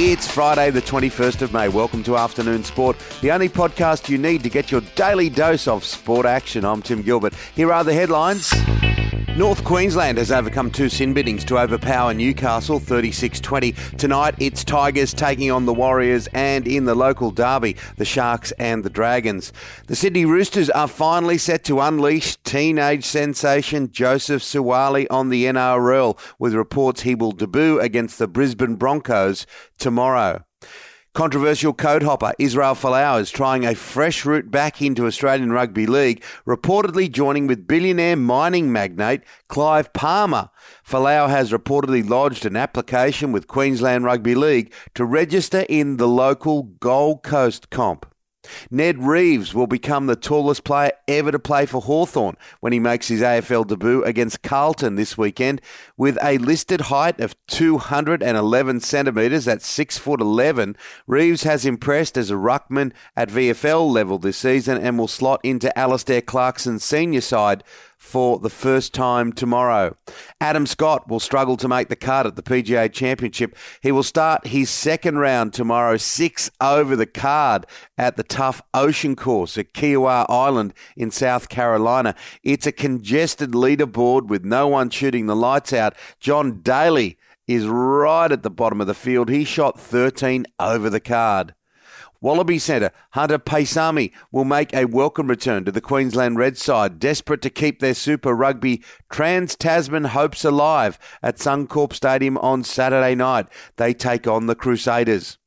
It's Friday, the 21st of May. Welcome to Afternoon Sport, the only podcast you need to get your daily dose of sport action. I'm Tim Gilbert. Here are the headlines. North Queensland has overcome two sin binnings to overpower Newcastle 36 20. Tonight, it's Tigers taking on the Warriors, and in the local derby, the Sharks and the Dragons. The Sydney Roosters are finally set to unleash teenage sensation Joseph Suaalii on the NRL, with reports he will debut against the Brisbane Broncos tomorrow. Controversial code hopper Israel Folau is trying a fresh route back into Australian Rugby League, reportedly joining with billionaire mining magnate Clive Palmer. Folau has reportedly lodged an application with Queensland Rugby League to register in the local Gold Coast comp. Ned Reeves will become the tallest player ever to play for Hawthorn when he makes his AFL debut against Carlton this weekend with a listed height of 211 centimetres at 6 foot 11. Reeves has impressed as a ruckman at VFL level this season and will slot into Alastair Clarkson's senior side for the first time tomorrow. Adam Scott will struggle to make the cut at the PGA Championship. He will start his second round tomorrow, six over the card at the tough ocean course at Kiawah Island in South Carolina. It's a congested leaderboard with no one shooting the lights out. John Daly is right at the bottom of the field. He shot 13 over the card. Wallaby centre Hunter Paisami will make a welcome return to the Queensland Red side, desperate to keep their Super Rugby Trans Tasman hopes alive at Suncorp Stadium on Saturday night. They take on the Crusaders.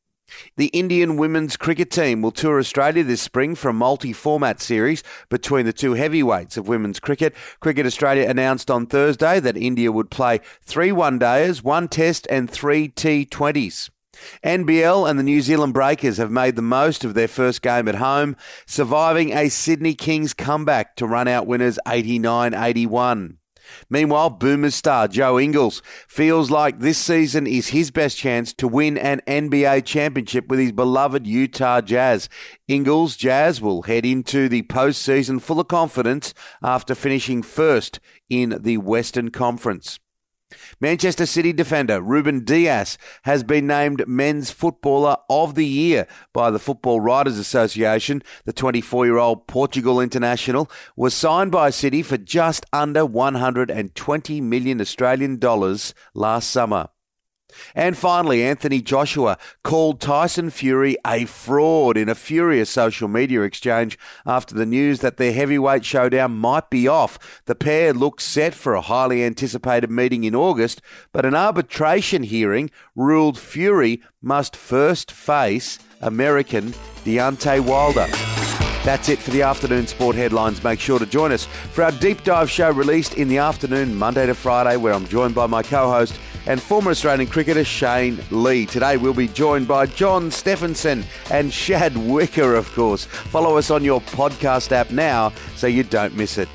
The Indian women's cricket team will tour Australia this spring for a multi format series between the two heavyweights of women's cricket. Cricket Australia announced on Thursday that India would play three one days, one test, and three T20s. NBL and the New Zealand Breakers have made the most of their first game at home, surviving a Sydney Kings comeback to run out winners 89 81. Meanwhile, Boomers star Joe Ingles feels like this season is his best chance to win an NBA championship with his beloved Utah Jazz. Ingles Jazz will head into the postseason full of confidence after finishing first in the Western Conference. Manchester City defender Ruben Dias has been named Men's Footballer of the Year by the Football Writers Association. The 24 year old Portugal international was signed by City for just under 120 million Australian dollars last summer. And finally, Anthony Joshua called Tyson Fury a fraud in a furious social media exchange after the news that their heavyweight showdown might be off. The pair looked set for a highly anticipated meeting in August, but an arbitration hearing ruled Fury must first face American Deontay Wilder. That's it for the afternoon sport headlines. Make sure to join us for our deep dive show released in the afternoon, Monday to Friday, where I'm joined by my co host and former Australian cricketer Shane Lee. Today we'll be joined by John Stephenson and Shad Wicker, of course. Follow us on your podcast app now so you don't miss it.